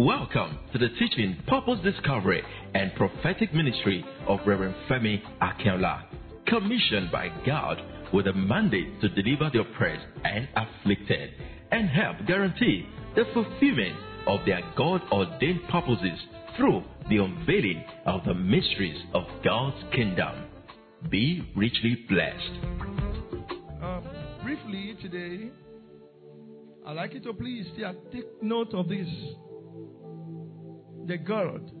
Welcome to the teaching, purpose discovery, and prophetic ministry of Reverend Femi Akinola, commissioned by God with a mandate to deliver the oppressed and afflicted and help guarantee the fulfillment of their God ordained purposes through the unveiling of the mysteries of God's kingdom. Be richly blessed. Uh, briefly today, I'd like you to please take note of this. The God,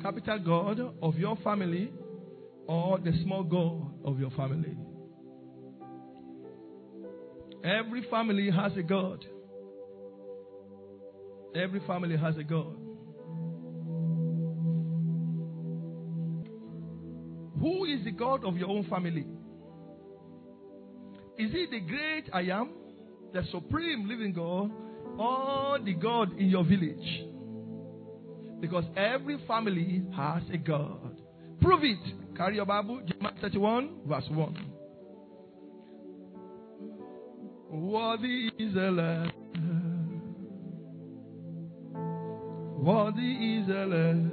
capital God of your family, or the small God of your family. Every family has a God. Every family has a God. Who is the God of your own family? Is it the great I am, the supreme living God, or the God in your village? Because every family has a God. Prove it. Carry your Bible, Jeremiah 31, verse 1. Worthy is the Lamb. Worthy is the Lamb.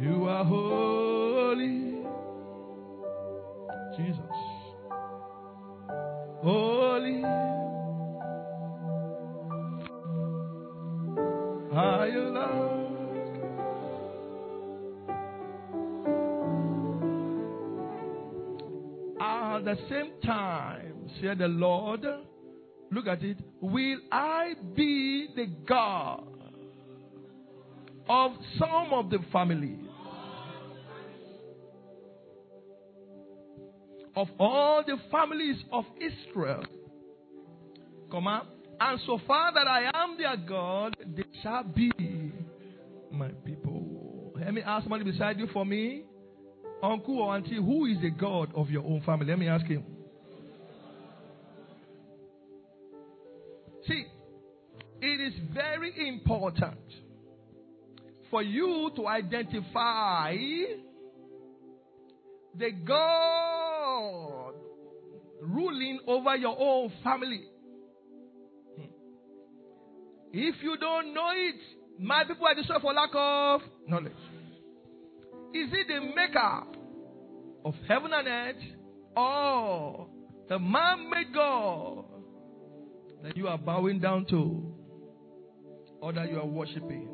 You are holy, Jesus. Holy. At the same time, said the Lord, look at it, will I be the God of some of the family? Of all the families of Israel. Come on. And so far that I am their God, they shall be my people. Let me ask somebody beside you for me. Uncle or auntie, who is the God of your own family? Let me ask him. See, it is very important for you to identify the God ruling over your own family. If you don't know it, my people are destroyed for lack of knowledge. Is it the maker of heaven and earth or the man made God that you are bowing down to or that you are worshiping?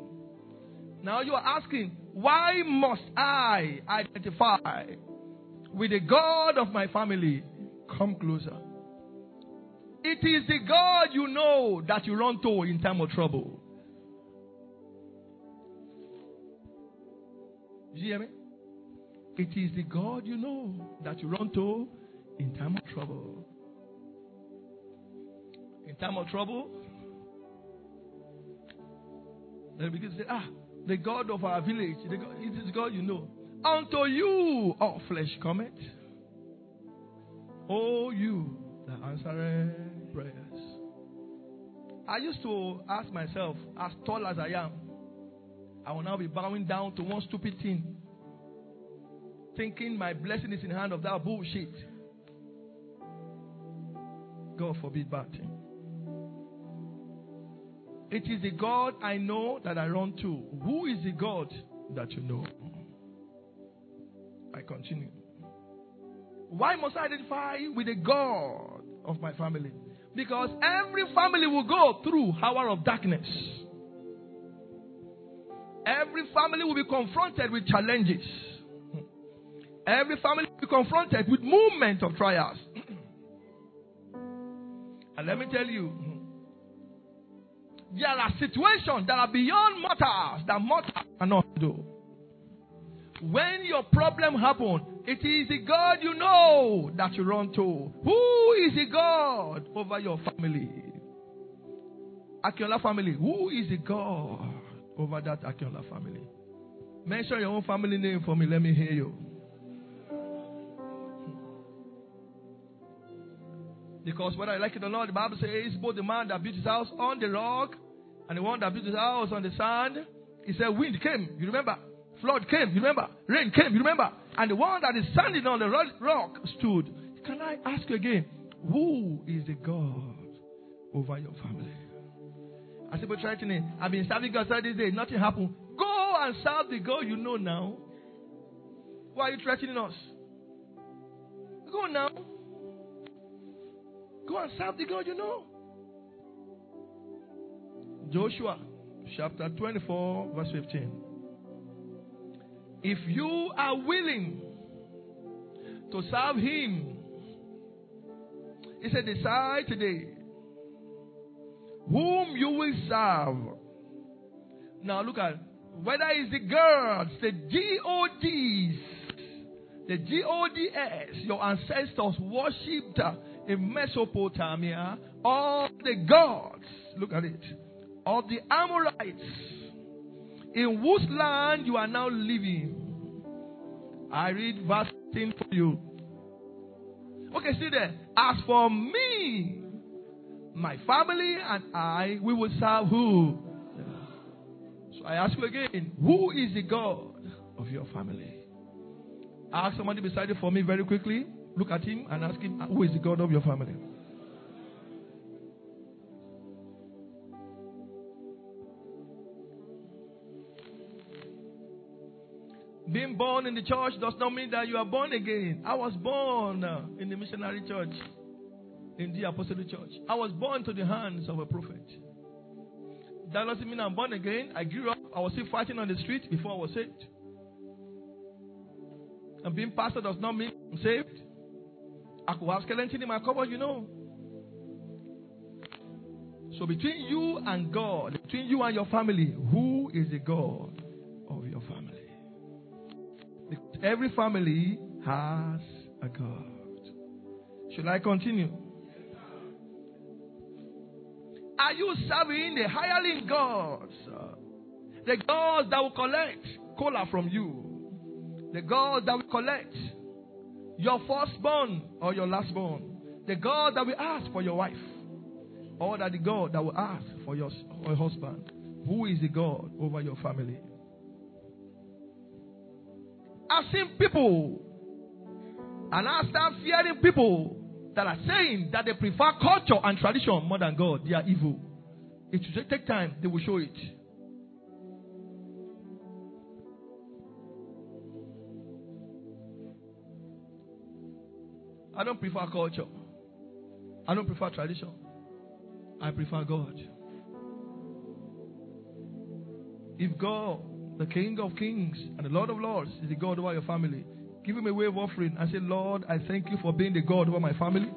Now you are asking, why must I identify with the God of my family? Come closer. It is the God you know that you run to in time of trouble. You hear me? It is the God you know that you run to in time of trouble. In time of trouble, they begin to say, Ah, the God of our village, the God, it is God you know. Unto you all flesh cometh. Oh, you that answer prayers. I used to ask myself, as tall as I am, I will now be bowing down to one stupid thing, thinking my blessing is in the hand of that bullshit. God forbid bad thing. It is the God I know that I run to. Who is the God that you know? I continue. Why must I identify with the God of my family? Because every family will go through hour of darkness. Every family will be confronted with challenges. Every family will be confronted with movement of trials. and let me tell you, there are situations that are beyond mortals that mortals cannot do. When your problem happens, it is the God you know that you run to. Who is the God over your family? Akinola family. Who is the God over that Akinola family? Mention your own family name for me. Let me hear you. Because whether I like it or not, the Bible says both the man that built his house on the rock and the one that built his house on the sand. He said, Wind came. You remember? Flood came, you remember? Rain came, you remember? And the one that is standing on the rock stood. Can I ask you again, who is the God over your family? I said, but try threatening. I've been serving God this day. Nothing happened. Go and serve the God you know now. Why are you threatening us? Go now. Go and serve the God you know. Joshua chapter 24, verse 15. If you are willing to serve Him, He said, decide today whom you will serve. Now look at whether it's the gods, the G-O-Ds, the G-O-D-S, your ancestors worshipped in Mesopotamia, all the gods, look at it, of the Amorites, in whose land you are now living. I read verse 10 for you. Okay, see there. As for me, my family and I, we will serve who? So I ask you again, who is the God of your family? Ask somebody beside you for me very quickly. Look at him and ask him, who is the God of your family? Being born in the church does not mean that you are born again. I was born uh, in the missionary church, in the apostolic church. I was born to the hands of a prophet. That doesn't mean I'm born again. I grew up, I was still fighting on the street before I was saved. And being pastor does not mean I'm saved. I could have skeleton in my cupboard, you know. So between you and God, between you and your family, who is the God of your family? Every family has a God. Should I continue? Are you serving the hireling gods? The gods that will collect kola from you. The gods that will collect your firstborn or your lastborn. The God that will ask for your wife. Or that the God that will ask for your, your husband. Who is the God over your family? I've seen people, and I start fearing people that are saying that they prefer culture and tradition more than God. They are evil. It will take time, they will show it. I don't prefer culture. I don't prefer tradition. I prefer God. If God the King of Kings and the Lord of Lords is the God over your family. Give him a wave offering and say, Lord, I thank you for being the God over my family.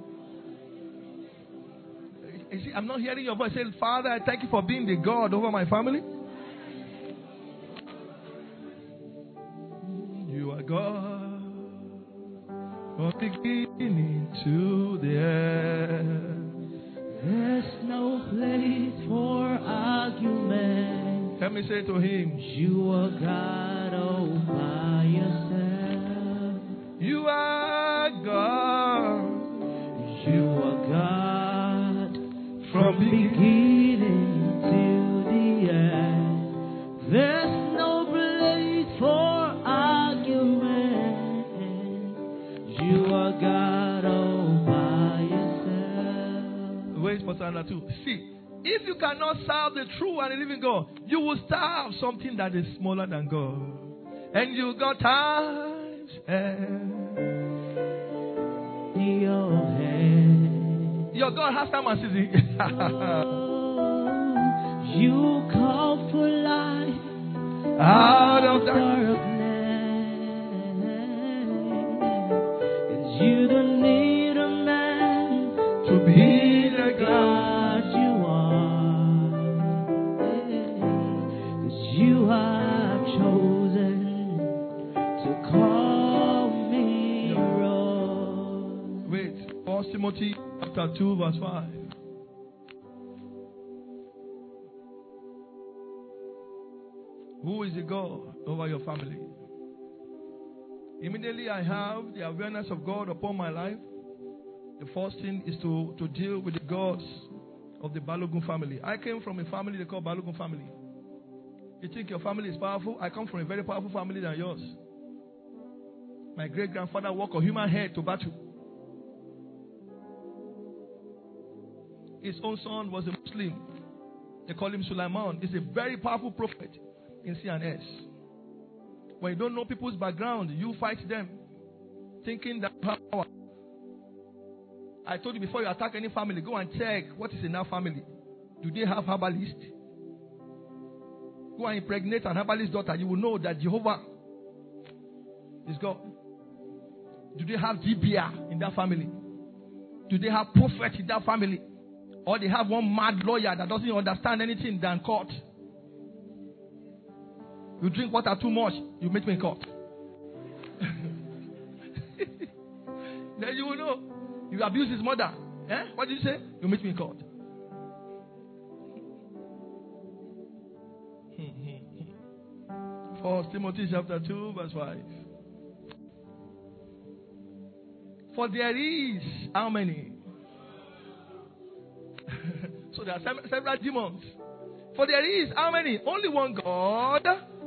You see, I'm not hearing your voice. Say, Father, I thank you for being the God over my family. You are God from beginning to the end. There's no place for argument. Let me say to him, You are God all by yourself. You are God. You are God From beginning to the end. There's no place for argument. You are God all by yourself. Wait for Sandra too. See, if you cannot serve the true and living God, you will serve something that is smaller than God. And you got times. Eh, your hand. Your God has time and season. You call for light Out of darkness. Timothy chapter 2, verse 5. Who is the God over your family? Immediately I have the awareness of God upon my life. The first thing is to, to deal with the gods of the Balogun family. I came from a family they call Balogun family. You think your family is powerful? I come from a very powerful family than yours. My great grandfather walked a human head to battle. His own son was a Muslim. They call him Sulaiman. He's a very powerful prophet in CNS. When you don't know people's background, you fight them, thinking that power. I told you before you attack any family, go and check what is in that family. Do they have herbalist? Go and impregnate an herbalist daughter. You will know that Jehovah is God. Do they have GBR in that family? Do they have prophet in that family? Or they have one mad lawyer that doesn't understand anything than court? You drink water too much, you meet me in court. then you will know. You abuse his mother. Eh? What did you say? You meet me in court. First Timothy chapter 2, verse 5. For there is how many? There are several demons. For there is how many? Only one God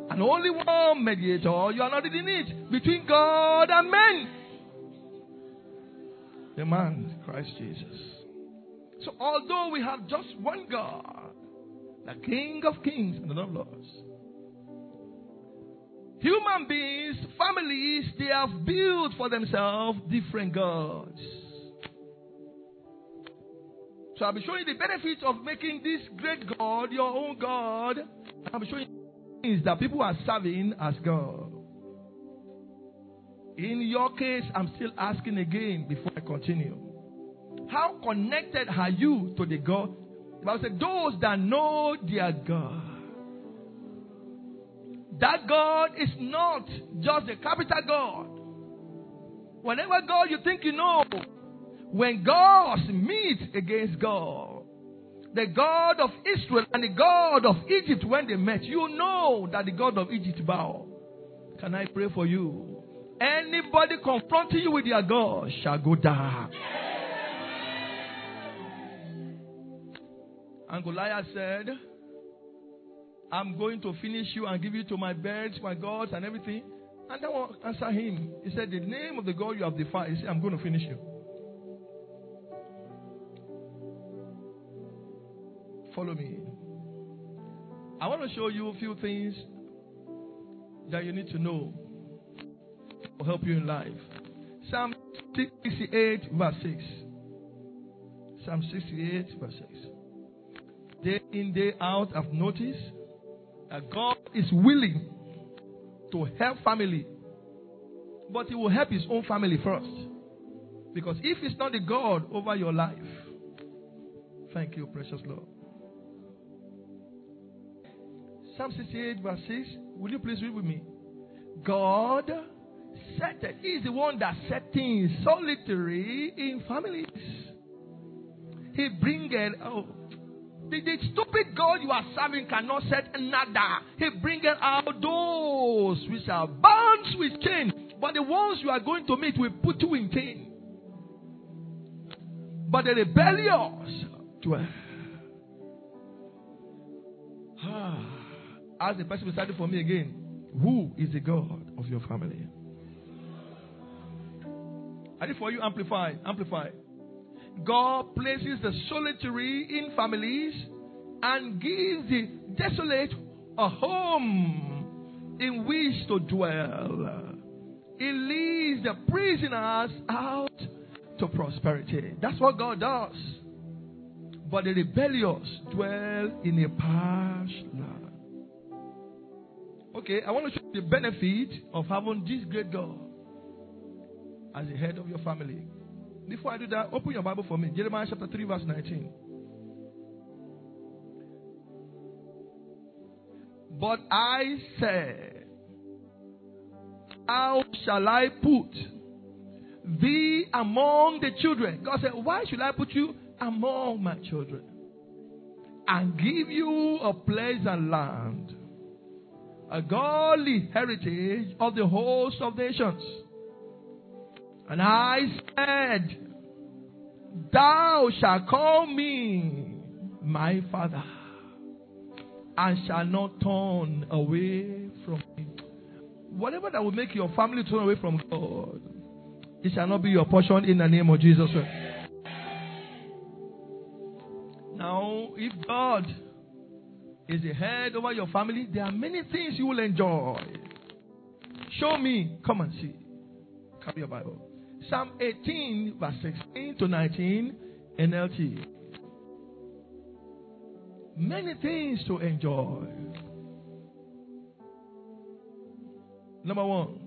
and only one mediator. You are not in it between God and men. The man, Christ Jesus. So although we have just one God, the King of Kings and the Lord of Lords, Human beings, families, they have built for themselves different gods. So I'll be showing you the benefits of making this great God your own God. I'll be showing you things that people are serving as God. In your case, I'm still asking again before I continue. How connected are you to the God? The Bible said, those that know their God. That God is not just a capital God. Whatever God you think you know, when gods meet against God, the God of Israel and the God of Egypt, when they met, you know that the God of Egypt bow. Can I pray for you? Anybody confronting you with your God shall go down. And Goliath said, I'm going to finish you and give you to my birds, my gods, and everything. And I will answer him. He said, The name of the God you have defied, he said, I'm going to finish you. Follow me. I want to show you a few things that you need to know will help you in life. Psalm 68, verse 6. Psalm 68, verse 6. Day in, day out, I've noticed that God is willing to help family, but He will help His own family first. Because if He's not the God over your life, thank you, precious Lord. Psalm 68, verse 6. Will you please read with me? God set it. Is the one that set things solitary in families. He bringeth oh, the, the stupid God you are serving cannot set another. He bringeth out those which are bound with chain. But the ones you are going to meet will put you in chain. But the rebellious dwell. As the person decided for me again, who is the God of your family? I did for you amplify, amplify. God places the solitary in families and gives the desolate a home in which to dwell. He leads the prisoners out to prosperity. That's what God does. But the rebellious dwell in a parched land. Okay, I want to show you the benefit of having this great God as the head of your family. Before I do that, open your Bible for me. Jeremiah chapter 3, verse 19. But I said, How shall I put thee among the children? God said, Why should I put you among my children? And give you a pleasant land, a godly heritage of the host of nations. And I said, Thou shalt call me my father, and shall not turn away from me. Whatever that will make your family turn away from God, it shall not be your portion in the name of Jesus. Now, if God is the head over your family, there are many things you will enjoy. Show me. Come and see. Copy your Bible. Psalm 18, verse 16 to 19, NLT. Many things to enjoy. Number one,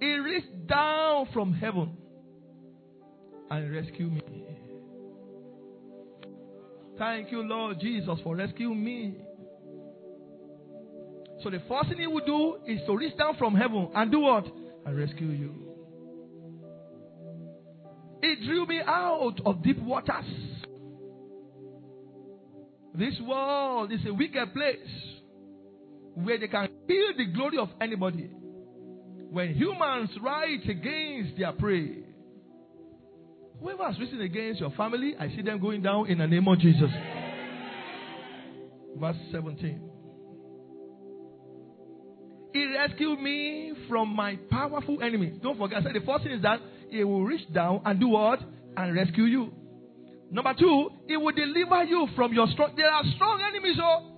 He reached down from heaven and rescued me. Thank you, Lord Jesus, for rescuing me. So the first thing He will do is to reach down from heaven and do what? And rescue you. He drew me out of deep waters. This world is a wicked place where they can kill the glory of anybody. When humans rise against their prey, whoever has risen against your family, I see them going down in the name of Jesus. Verse 17. He rescued me from my powerful enemies. Don't forget, I said the first thing is that He will reach down and do what? And rescue you. Number two, He will deliver you from your strong. There are strong enemies, oh.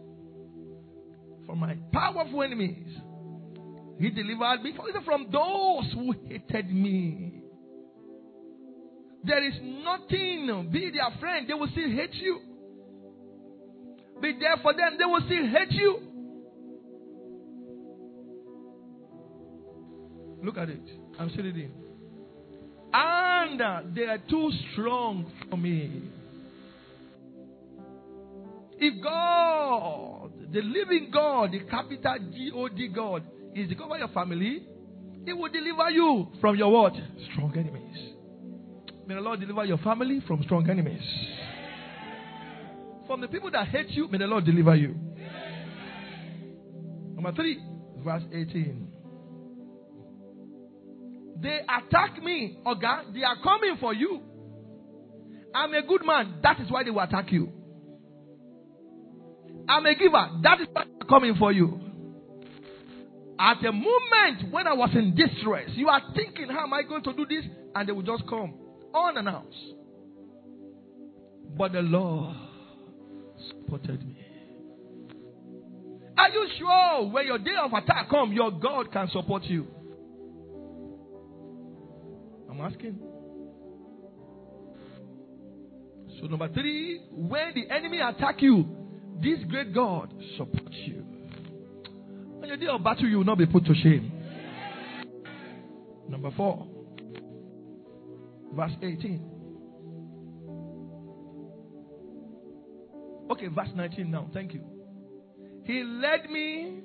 From my powerful enemies. He delivered me from those who hated me. There is nothing. Be their friend, they will still hate you. Be there for them, they will still hate you. Look at it. I'm still reading. And uh, they are too strong for me. If God, the living God, the capital G O D God, is to cover of your family, He will deliver you from your what? Strong enemies. May the Lord deliver your family from strong enemies. From the people that hate you, may the Lord deliver you. Number three, verse 18. They attack me, Oga. They are coming for you. I'm a good man. That is why they will attack you. I'm a giver. That is why they're coming for you. At a moment when I was in distress, you are thinking, how am I going to do this? And they will just come unannounced. But the Lord supported me. Are you sure when your day of attack comes, your God can support you? I'm asking. So number three, when the enemy attack you, this great God supports you. On your day of battle, you will not be put to shame. Number four, verse 18. Okay, verse 19 now. Thank you. He led me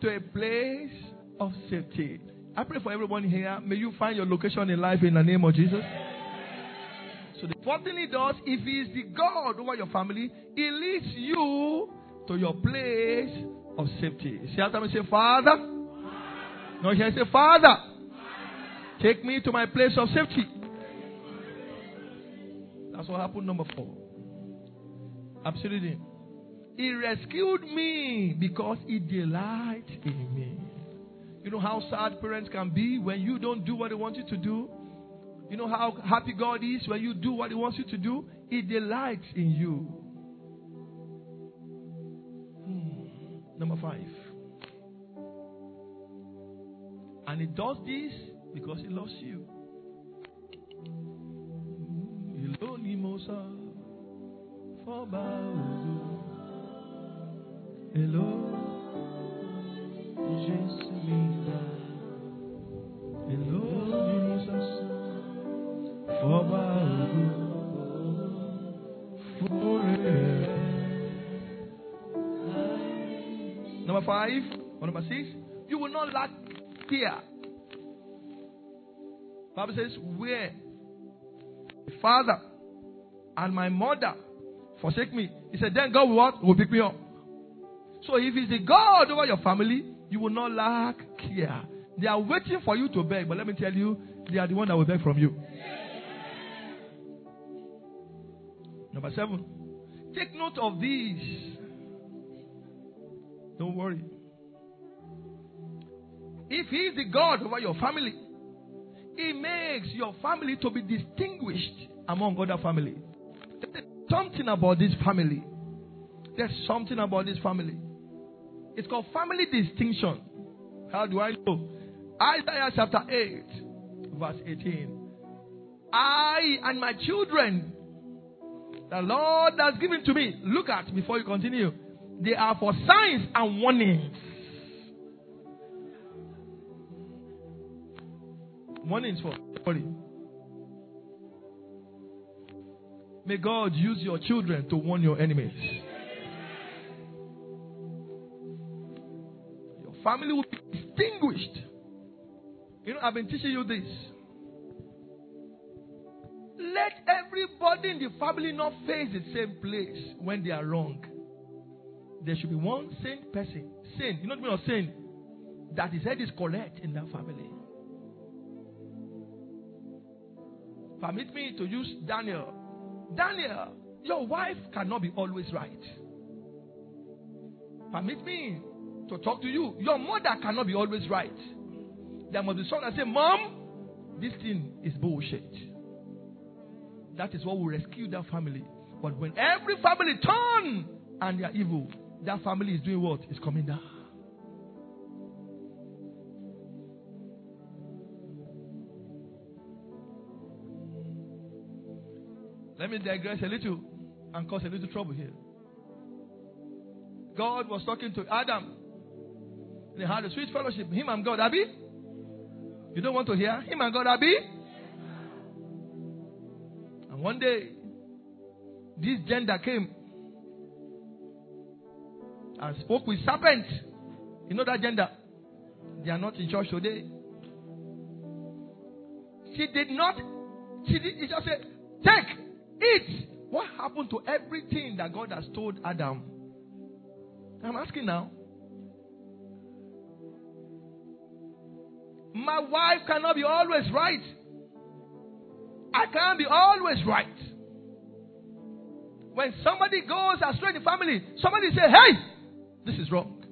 to a place of safety. I pray for everyone here. May you find your location in life in the name of Jesus. So the first thing he does, if he is the God over your family, he leads you to your place of safety. See after me, say, Father. No, here I say, Father. Take me to my place of safety. That's what happened. Number four. Absolutely. He rescued me because he delights in me. You know how sad parents can be when you don't do what they want you to do? You know how happy God is when you do what He wants you to do? He delights in you. Hmm. Number five. And He does this because He loves you. Number five or number six, you will not lack fear. Bible says, where the father and my mother forsake me, he said, then God will what? Will pick me up. So if he's the God over your family, you will not lack care. They are waiting for you to beg, but let me tell you, they are the one that will beg from you. Number seven, take note of these. Don't worry. If He is the God over your family, He makes your family to be distinguished among other families. Something about this family. There's something about this family. It's called family distinction. How do I know? Isaiah chapter 8, verse 18. I and my children, the Lord has given to me. Look at before you continue. They are for signs and warnings. Warnings for sorry. May God use your children to warn your enemies. Your family will be distinguished. You know, I've been teaching you this. Let everybody in the family not face the same place when they are wrong. There should be one sane person, sane, you know what I mean, sane, that his head is correct in that family. Permit me to use Daniel. Daniel, your wife cannot be always right. Permit me to talk to you. Your mother cannot be always right. There must be someone that say, Mom, this thing is bullshit. That is what will rescue that family. But when every family turn and they are evil, that family is doing what? Is coming down. Let me digress a little and cause a little trouble here. God was talking to Adam. They had a sweet fellowship. Him and God, Abby. You don't want to hear? Him and God, Abby. And one day, this gender came and spoke with serpent. You know that gender? They are not in church today. She did not. She did. He just said, "Take, eat." What happened to everything that God has told Adam? I'm asking now. My wife cannot be always right. I can't be always right. When somebody goes astray in the family, somebody say, "Hey, this is wrong."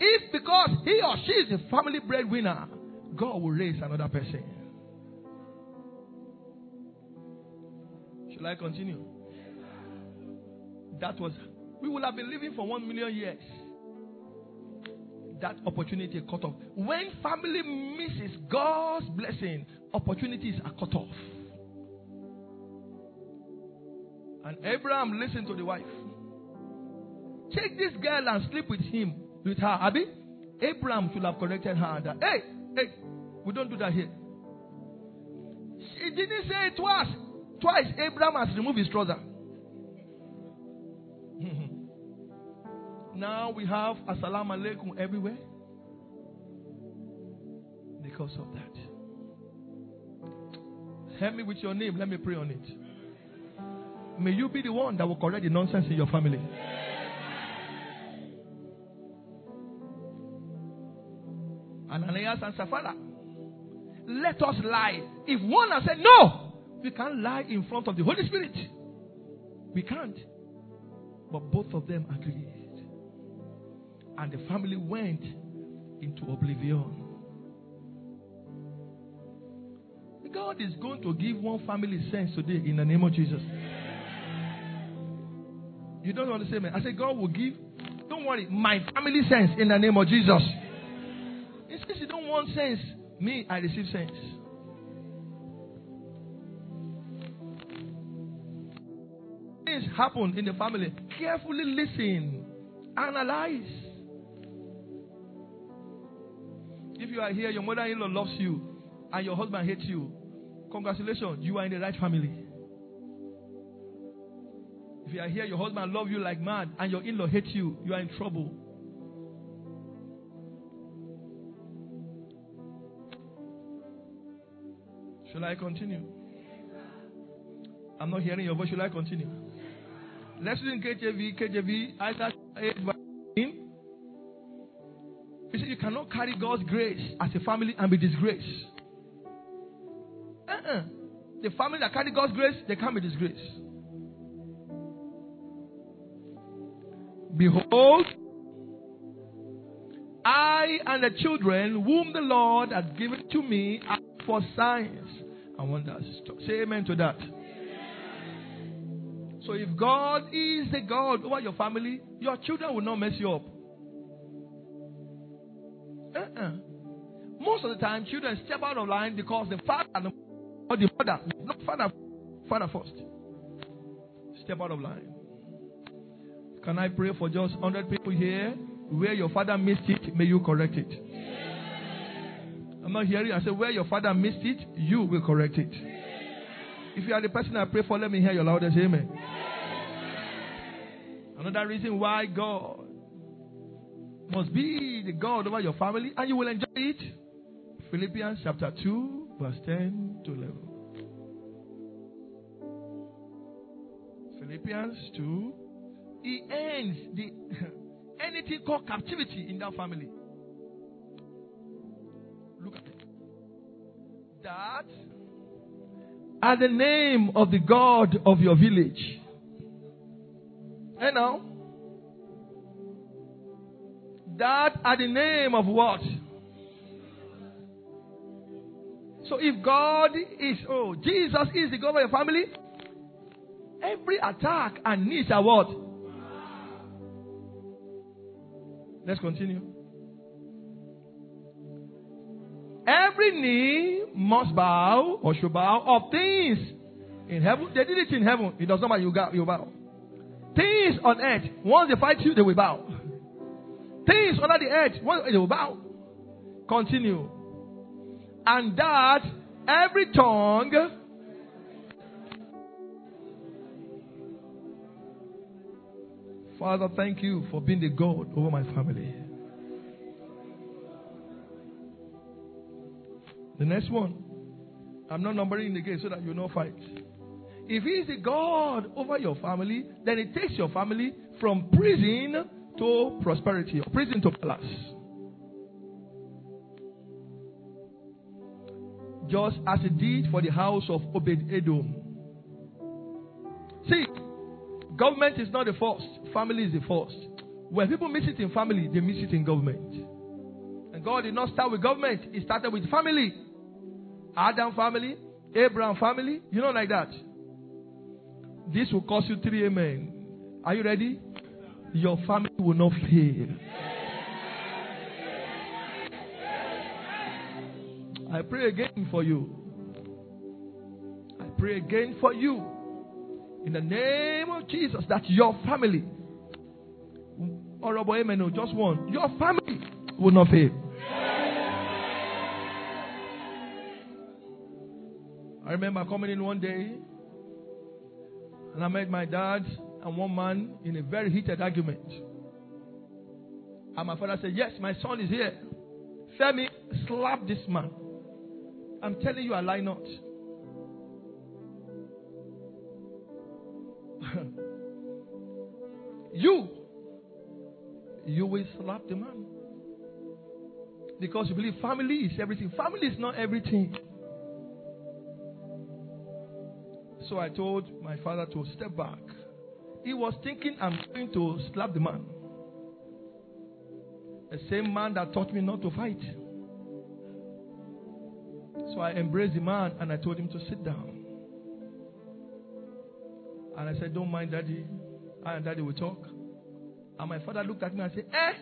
If because he or she is a family breadwinner, God will raise another person. Shall I continue? That was, we would have been living for one million years. That opportunity cut off. When family misses God's blessing, opportunities are cut off. And Abraham listened to the wife. Take this girl and sleep with him, with her. Abby, Abraham should have corrected her that, hey, hey, we don't do that here. She didn't say it twice. Twice Abraham has removed his trouser. now we have assalamu alaikum everywhere. Because of that. Help me with your name. Let me pray on it. May you be the one that will correct the nonsense in your family. Ananias and Sapphira. Let us lie. If one has said no, we can't lie in front of the Holy Spirit. We can't. But both of them agreed. And the family went into oblivion. God is going to give one family sense today in the name of Jesus. You don't want to say, man. I said, God will give, don't worry, my family sense in the name of Jesus. In case you don't want sense, me, I receive sense. Happen in the family. Carefully listen, analyze. If you are here, your mother in law loves you, and your husband hates you, congratulations, you are in the right family. If you are here, your husband loves you like mad, and your in law hates you, you are in trouble. Shall I continue? I'm not hearing your voice. Shall I continue? Let's read in KJV, KJV, Isaiah 8, verse 9. You see, you cannot carry God's grace as a family and be disgraced. Uh-uh. The family that carry God's grace, they can't be disgraced. Behold, I and the children whom the Lord has given to me are for signs and wonders. Say amen to that. So if God is the God over your family, your children will not mess you up. Uh-uh. Most of the time, children step out of line because the father or the mother, not father, father first, step out of line. Can I pray for just 100 people here? Where your father missed it, may you correct it. I'm not hearing. I said, where your father missed it, you will correct it. If you are the person I pray for, let me hear your loudest amen. Another reason why God must be the God over your family and you will enjoy it. Philippians chapter 2, verse 10 to 11. Philippians 2. He ends the anything called captivity in that family. Look at it. That at the name of the God of your village. And now, that at the name of what? So if God is, oh, Jesus is the God of your family, every attack and needs are what? Let's continue. Every knee must bow or should bow of things in heaven. They did it in heaven. It does not matter. You, got, you bow. Things on earth. Once they fight you, they will bow. Things under the earth. Once they will bow. Continue. And that every tongue Father, thank you for being the God over my family. The next one. I'm not numbering again so that you know fight. If He is the God over your family, then it takes your family from prison to prosperity, prison to palace. Just as it did for the house of Obed Edom. See, government is not the first, family is the first. When people miss it in family, they miss it in government. And God did not start with government, He started with family. Adam family, Abraham family, you know, like that. This will cost you three amen. Are you ready? Your family will not fail. I pray again for you. I pray again for you. In the name of Jesus, that your family, honorable amen, oh, just one, your family will not fail. I remember coming in one day and I met my dad and one man in a very heated argument. And my father said, Yes, my son is here. Femi, slap this man. I'm telling you, I lie not. you, you will slap the man. Because you believe family is everything. Family is not everything. So I told my father to step back. He was thinking I'm going to slap the man. The same man that taught me not to fight. So I embraced the man and I told him to sit down. And I said, Don't mind, daddy. I and daddy will talk. And my father looked at me and said, Eh?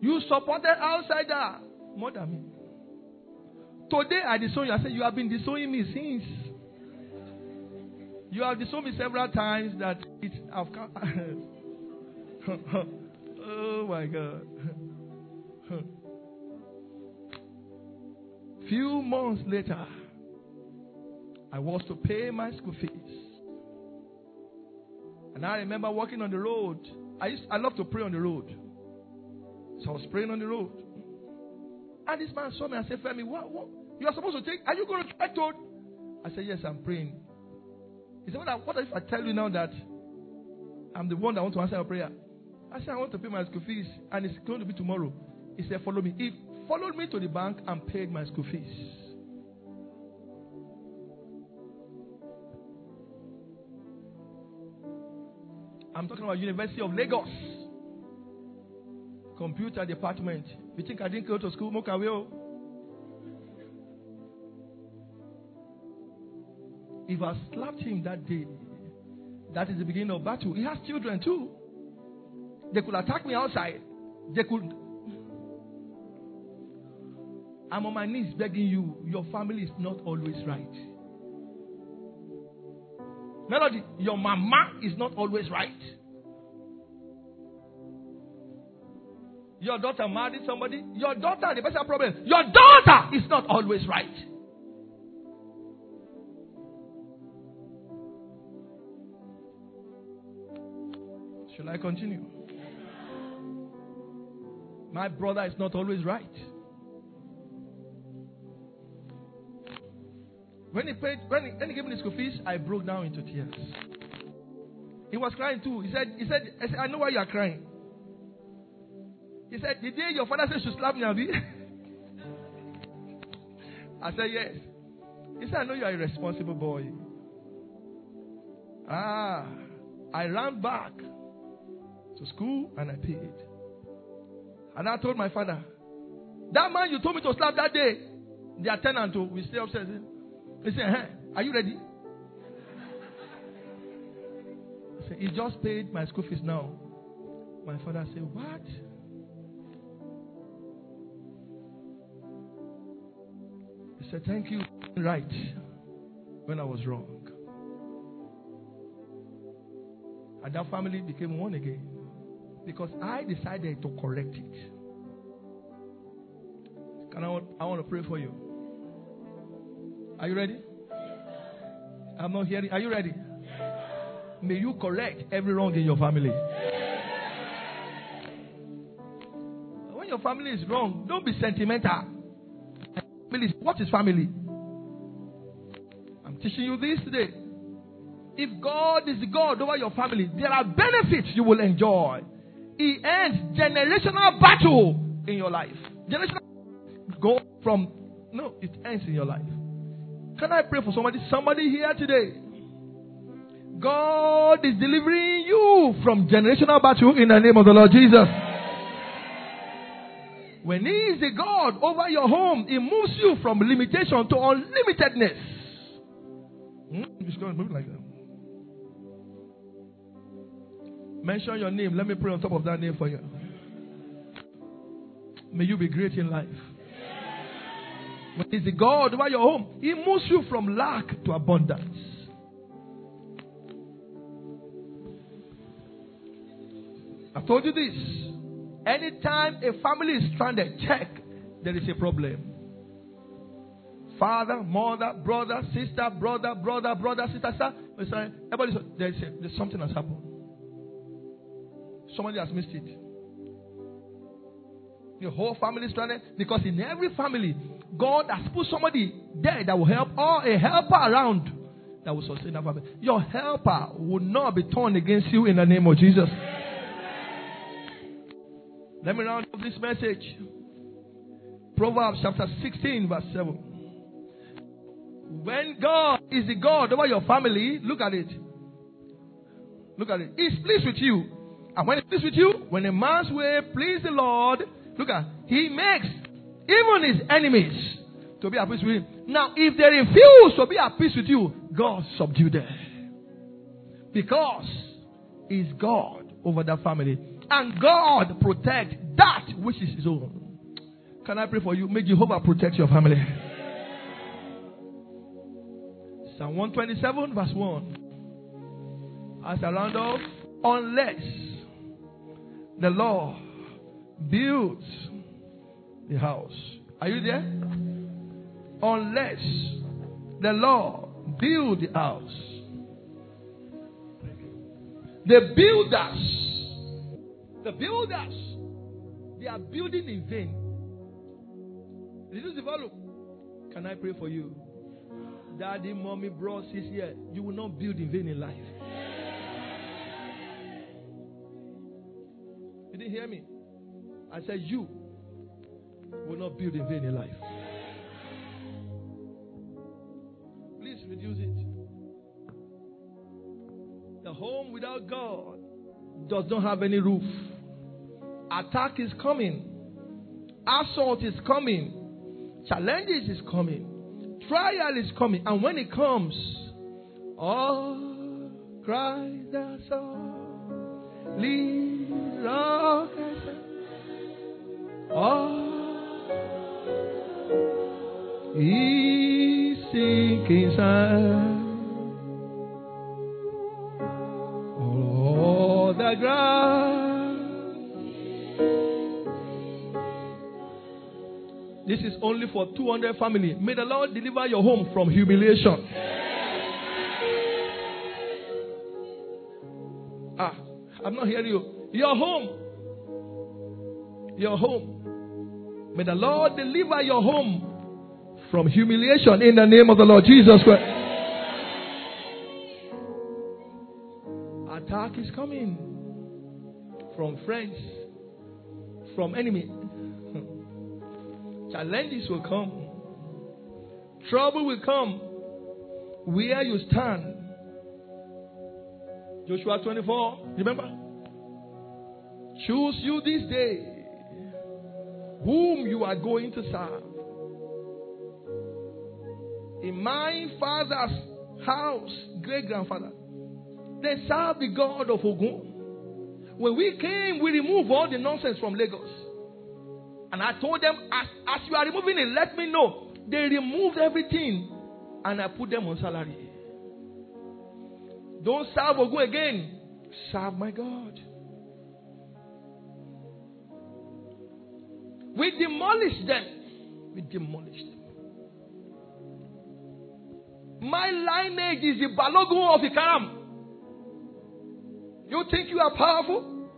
You supported outsider more than me. Today I disown you. I said, You have been disowning me since. You have disowned me several times that it have come. oh my God. Few months later, I was to pay my school fees. And I remember walking on the road. I used I love to pray on the road. So I was praying on the road. And this man saw me and said, Femi, what, what? You are supposed to take, are you going to to? I said, Yes, I'm praying. He said, what, if I tell you now that I'm the one that want to answer your prayer? I said, I want to pay my school fees, and it's going to be tomorrow. He said, Follow me. He followed me to the bank and paid my school fees. I'm talking about University of Lagos. Computer department. You think I didn't go to school? Mokaweo. If I slapped him that day, That is the beginning of battle. He has children too. They could attack me outside. They could. I'm on my knees begging you. Your family is not always right. Melody, your mama is not always right. Your daughter married somebody. Your daughter, the best problem. Your daughter is not always right. Shall I continue? My brother is not always right. When he paid, when he, when he gave me the school fees, I broke down into tears. He was crying too. He said, he said, I, said, I know why you are crying. He said, The day your father said you slap me, Abi. I said, Yes. He said, I know you are a responsible boy. Ah, I ran back to school and I paid. And I told my father, That man you told me to slap that day, the attendant to we stay upstairs. He said, hey, Are you ready? I said, He just paid my school fees now. My father said, What? He said, Thank you. Right. When I was wrong. And that family became one again. Because I decided to correct it. Can I, I want to pray for you. Are you ready? I'm not hearing. Are you ready? May you correct every wrong in your family. When your family is wrong, don't be sentimental. What is family? I'm teaching you this today. If God is God over your family, there are benefits you will enjoy. He ends generational battle in your life. Generational go from no, it ends in your life. Can I pray for somebody? Somebody here today. God is delivering you from generational battle in the name of the Lord Jesus. When He is the God over your home, He moves you from limitation to unlimitedness. Hmm? It's going to move like that. Mention your name. Let me pray on top of that name for you. May you be great in life. When He's the God over your home, He moves you from lack to abundance. I told you this. Anytime a family is stranded, check there is a problem. Father, mother, brother, sister, brother, brother, brother, sister, sister. Everybody, there's, there's something has happened. Somebody has missed it. The whole family is stranded because in every family, God has put somebody there that will help or a helper around that will sustain that family. Your helper will not be turned against you in the name of Jesus. Let me round up this message. Proverbs chapter 16, verse 7. When God is the God over your family, look at it. Look at it. He's pleased with you. And when he's pleased with you, when a man's way please the Lord, look at he makes even his enemies to be at peace with him. Now, if they refuse to be at peace with you, God subdue them. Because he's God over that family. And God protect that which is his own. Can I pray for you? May Jehovah protect your family. Psalm 127, verse 1. As a round off, unless the Lord builds the house. Are you there? Unless the Lord build the house. The builders, the builders, they are building in vain. Reduce the volume. Can I pray for you? Daddy, mommy, bro, sis here. You will not build in vain in life. You didn't hear me? I said you will not build in vain in life. Please reduce it. The home without God does not have any roof. Attack is coming. Assault is coming. Challenges is coming. Trial is coming. And when it comes, all Christ the solid rock Stand. Oh, He's sinking sand. All the ground. This is only for 200 family. May the Lord deliver your home from humiliation. Ah, I'm not hearing you. Your home. Your home. May the Lord deliver your home from humiliation in the name of the Lord Jesus Christ. Attack is coming from friends, from enemy. Challenges will come. Trouble will come where you stand. Joshua 24, remember? Choose you this day whom you are going to serve. In my father's house, great grandfather, they served the God of Ogun. When we came, we removed all the nonsense from Lagos. And I told them, as, as you are removing it, let me know. They removed everything and I put them on salary. Don't serve Ogun again. Serve my God. We demolished them. We demolished them. My lineage is the Balogun of Ikaram. You think you are powerful?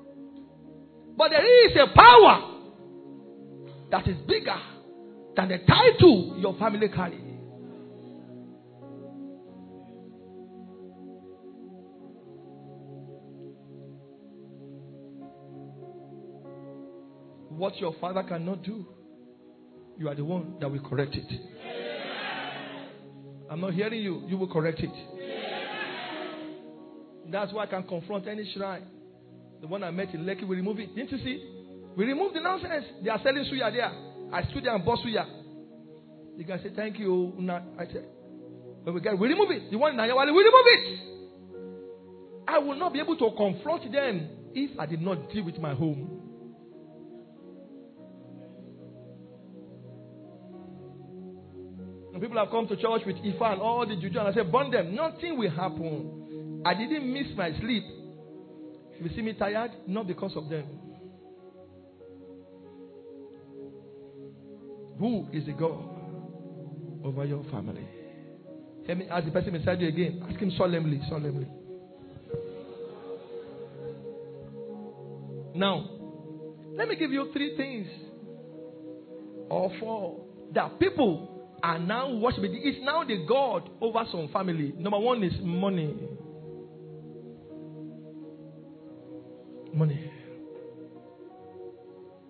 But there is a power that is bigger than the title your family carry. What your father cannot do, you are the one that will correct it. I'm not hearing you. You will correct it. That's why I can confront any shrine. The one I met in Lekki, we remove it. Didn't you see? We remove the nonsense. They are selling suya there. I stood there and bought suya. The guy said, Thank you. I said, When we get we remove it. The one in Nayawali, we remove it. I will not be able to confront them if I did not deal with my home. And people have come to church with Ifa and all the juju, and I said, Burn them. Nothing will happen. I didn't miss my sleep. You see me tired? Not because of them. Who is the God over your family? Let me ask the person beside you again. Ask him solemnly, solemnly. Now, let me give you three things or four that people are now worshiping. It's now the God over some family. Number one is money. Money.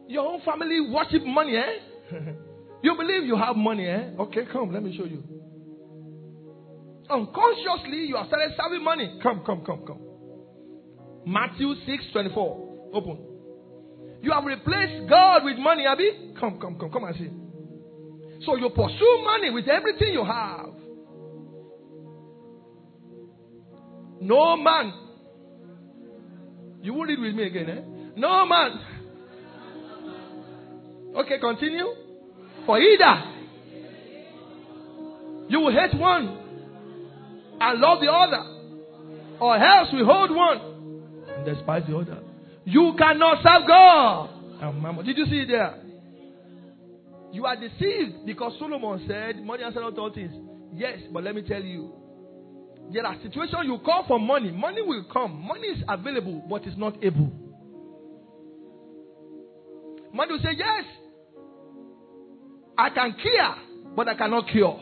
Your own family worship money, eh? you believe you have money, eh? Okay, come, let me show you. Unconsciously, you are started serving money. Come, come, come, come. Matthew 6 24. Open. You have replaced God with money, Abby? Come, come, come, come and see. So you pursue money with everything you have. No man. You will read with me again, eh? No man. Okay, continue. For either you will hate one and love the other, or else we hold one and despise the other. You cannot serve God. Did you see there? You are deceived because Solomon said, Money answers all things. Yes, but let me tell you, there are situations you call for money. Money will come. Money is available, but it's not able. Money will say, Yes, I can cure, but I cannot cure.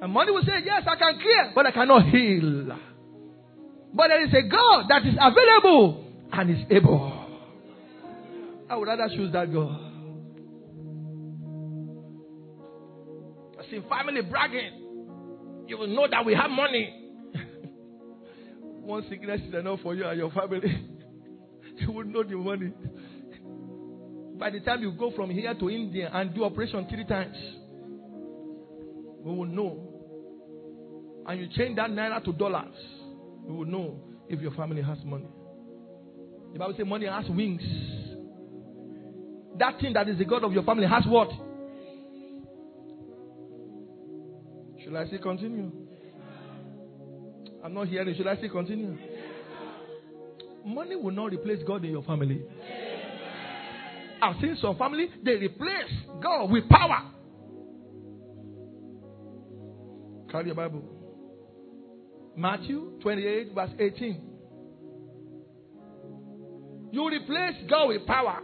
And money will say, Yes, I can cure, but I cannot heal. But there is a God that is available and is able. I would rather choose that God. I see family bragging. You will know that we have money. One sickness is enough for you and your family. you will know the money. By the time you go from here to India and do operation three times, we will know and you change that naira to dollars, you will know if your family has money. The Bible says money has wings. That thing that is the God of your family has what? Should I say continue? I'm not hearing. Should I say continue? Money will not replace God in your family. I've seen some family, they replace God with power. Carry your Bible. Matthew 28, verse 18. You replace God with power.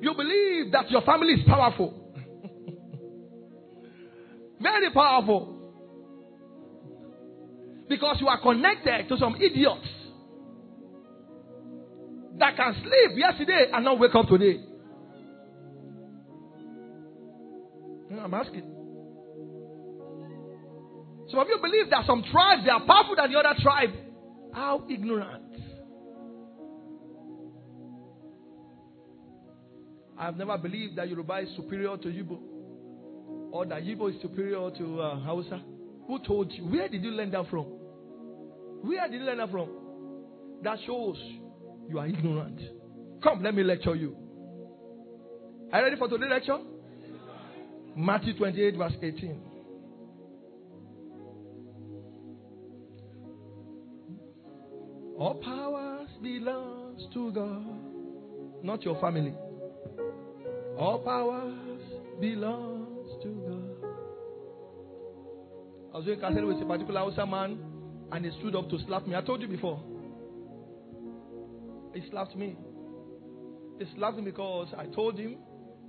You believe that your family is powerful. Very powerful. Because you are connected to some idiots that can sleep yesterday and not wake up today. I'm asking. Some of you believe that some tribes they are powerful than the other tribe. How ignorant. I've never believed that Yoruba is superior to Igbo or that Igbo is superior to uh, Hausa. Who told you? Where did you learn that from? Where did you learn that from? That shows you are ignorant. Come, let me lecture you. Are you ready for today's lecture? Matthew 28, verse 18. All powers belongs to God, not your family. All powers belongs to God. I was doing counsel with a particular Hausa man, and he stood up to slap me. I told you before. He slapped me. He slapped me because I told him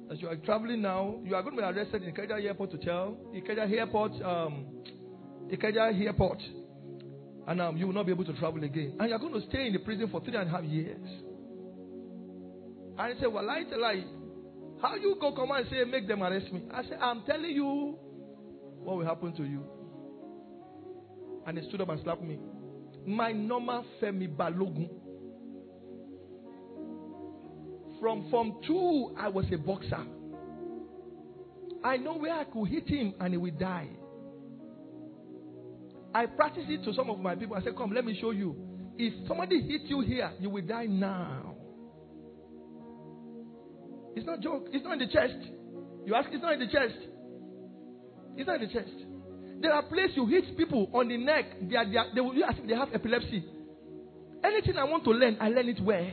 that you are traveling now. You are going to be arrested in Ikeja Airport Hotel, Ikeja Airport, um, Ikeja Airport, and um, you will not be able to travel again. And you are going to stay in the prison for three and a half years. And he said, "Well, I tell you, how you go come and say make them arrest me?" I said, "I'm telling you what will happen to you." And he stood up and slapped me. My normal Femi Balogun. From Form 2, I was a boxer. I know where I could hit him and he will die. I practice it to some of my people. I said, Come, let me show you. If somebody hits you here, you will die now. It's not joke. It's not in the chest. You ask, it's not in the chest. It's not in the chest. There are places you hit people on the neck. They, are, they, are, they will ask if they have epilepsy. Anything I want to learn, I learn it where.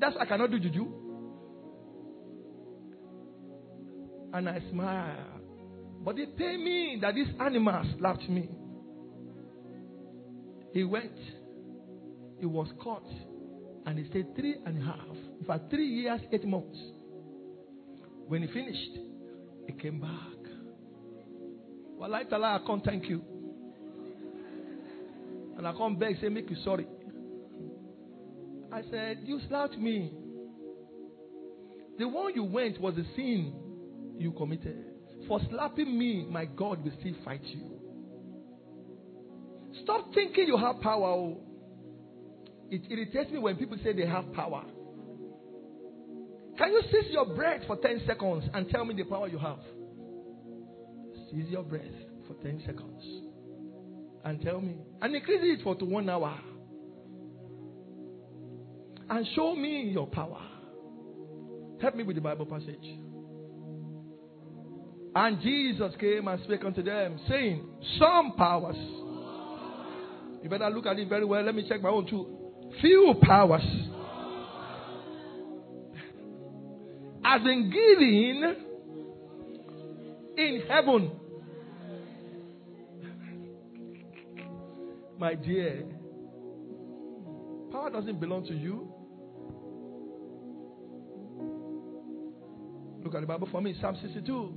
That's why I cannot do juju. And I smile. But they pay me that this animal slapped me. He went. He was caught. And he stayed three and a half. In fact, three years, eight months. When he finished, he came back. Well, I tell her, I can't thank you. And I come back, say, make you sorry. I said, You slapped me. The one you went was a sin you committed. For slapping me, my God will still fight you. Stop thinking you have power. Oh. It irritates me when people say they have power. Can you seize your breath for 10 seconds and tell me the power you have? Seize your breath for 10 seconds and tell me. And increase it for to one hour. And show me your power. Help me with the Bible passage. And Jesus came and spake unto them, saying, Some powers. You better look at it very well. Let me check my own too. Few powers has been given in heaven. My dear, power doesn't belong to you. Look at the Bible for me, Psalm 62.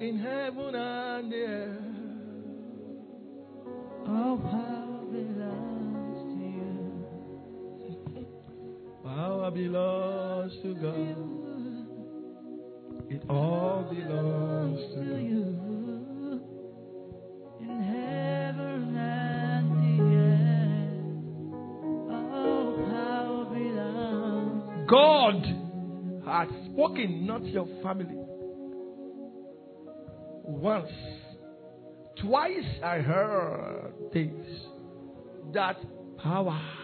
In heaven and earth, All power power belongs to God. It all belongs to To you. In heaven and the earth. All power belongs God has spoken, not your family. once, twice I heard this that power.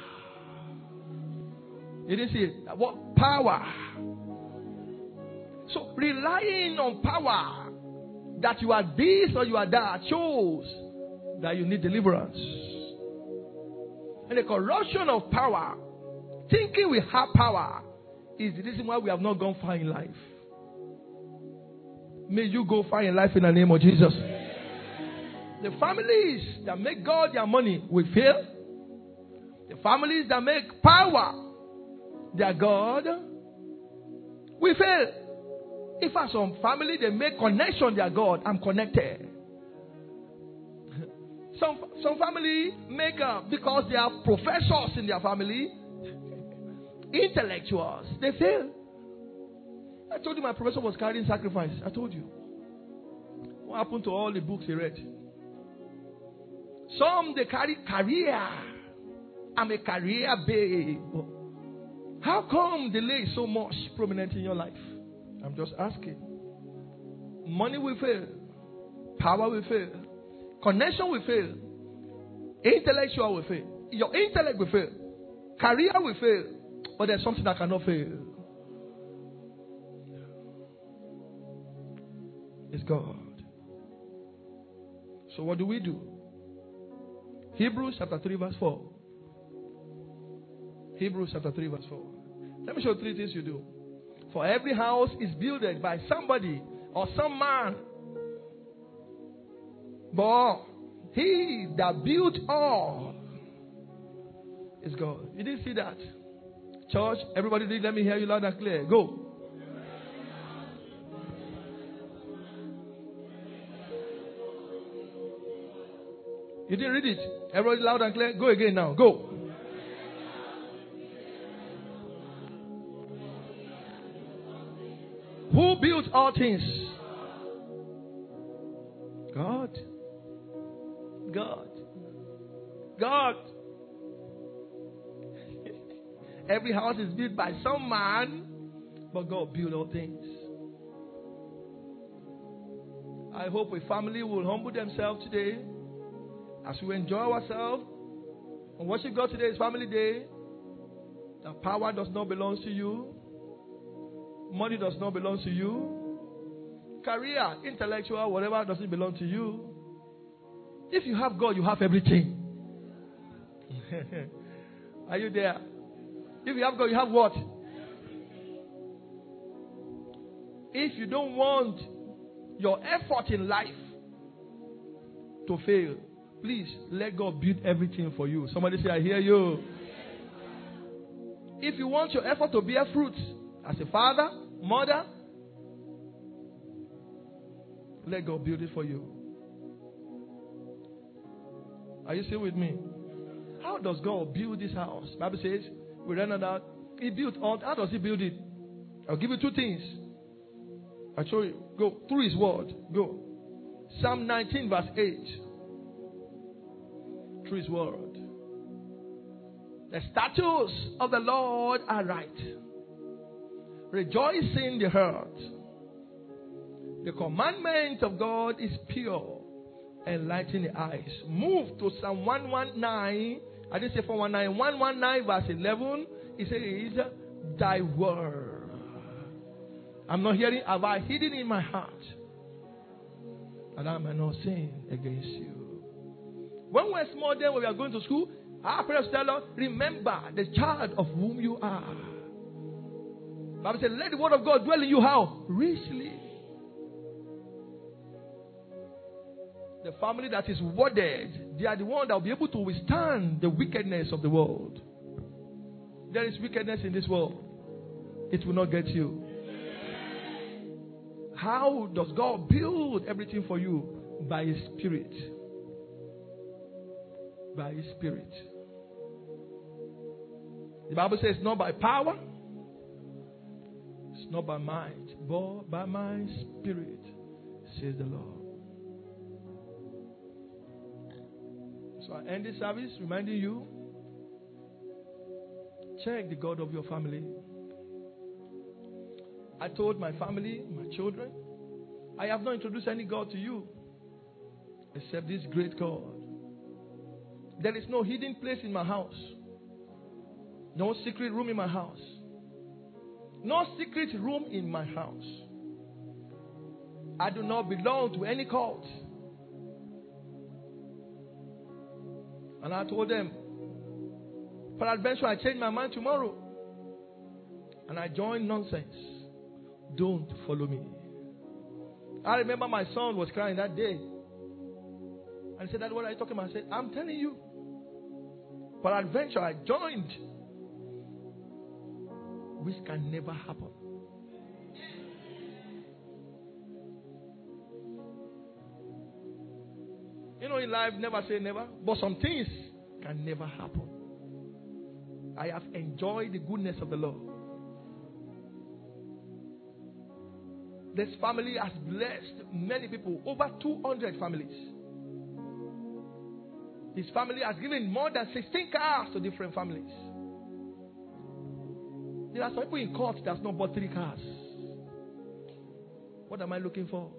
You didn't see it? What power? So relying on power that you are this or you are that shows that you need deliverance. And the corruption of power, thinking we have power, is the reason why we have not gone far in life. May you go far in life in the name of Jesus. The families that make God their money will fail. The families that make power their God will fail. If as some family they make connection their God, I'm connected. Some some family make up because they are professors in their family, intellectuals. They fail. I told you my professor was carrying sacrifice. I told you. What happened to all the books he read? Some they carry career. I'm a career babe. How come delay is so much prominent in your life? I'm just asking. Money will fail. Power will fail. Connection will fail. Intellectual will fail. Your intellect will fail. Career will fail. But there's something that cannot fail. It's God. So what do we do? Hebrews chapter 3, verse 4. Hebrews chapter 3, verse 4. Let me show three things you do. For every house is builded by somebody or some man. But he that built all is God. You didn't see that? Church, everybody did. Let me hear you loud and clear. Go. You didn't read it. Everybody loud and clear. Go again now. Go. Who built all things? God. God. God. Every house is built by some man, but God built all things. I hope a family will humble themselves today as we enjoy ourselves and worship God today is family day. The power does not belong to you. Money does not belong to you. Career, intellectual, whatever doesn't belong to you. If you have God, you have everything. Are you there? If you have God, you have what? If you don't want your effort in life to fail, please let God build everything for you. Somebody say, I hear you. If you want your effort to bear fruit as a father, mother, let God build it for you. Are you still with me? How does God build this house? Bible says we ran out. He built all. How does He build it? I'll give you two things. I'll show you. Go through His word. Go. Psalm 19, verse 8. Through His word. The statutes of the Lord are right, rejoicing the heart. The commandment of God is pure, enlightening the eyes. Move to Psalm 119. I didn't say 419. 119 verse 11. It says, Thy word. I'm not hearing, have I hidden in my heart? And I might not sin against you. When we're small, then when we are going to school, our parents tell us, remember the child of whom you are. Bible said, let the word of God dwell in you how? Richly. The family that is worded, they are the one that will be able to withstand the wickedness of the world. There is wickedness in this world. It will not get you. How does God build everything for you? By His Spirit. By His Spirit. The Bible says, not by power, not by might, but by my Spirit, says the Lord. So I end this service reminding you check the God of your family. I told my family, my children, I have not introduced any God to you except this great God. There is no hidden place in my house, no secret room in my house, no secret room in my house. I do not belong to any cult. And I told them, peradventure, I change my mind tomorrow. And I join nonsense. Don't follow me. I remember my son was crying that day. And he said, That what are you talking about? I said, I'm telling you. Peradventure, I joined. Which can never happen. You know, in life, never say never, but some things can never happen. I have enjoyed the goodness of the Lord. This family has blessed many people, over 200 families. His family has given more than 16 cars to different families. There are some people in court that's not bought three cars. What am I looking for?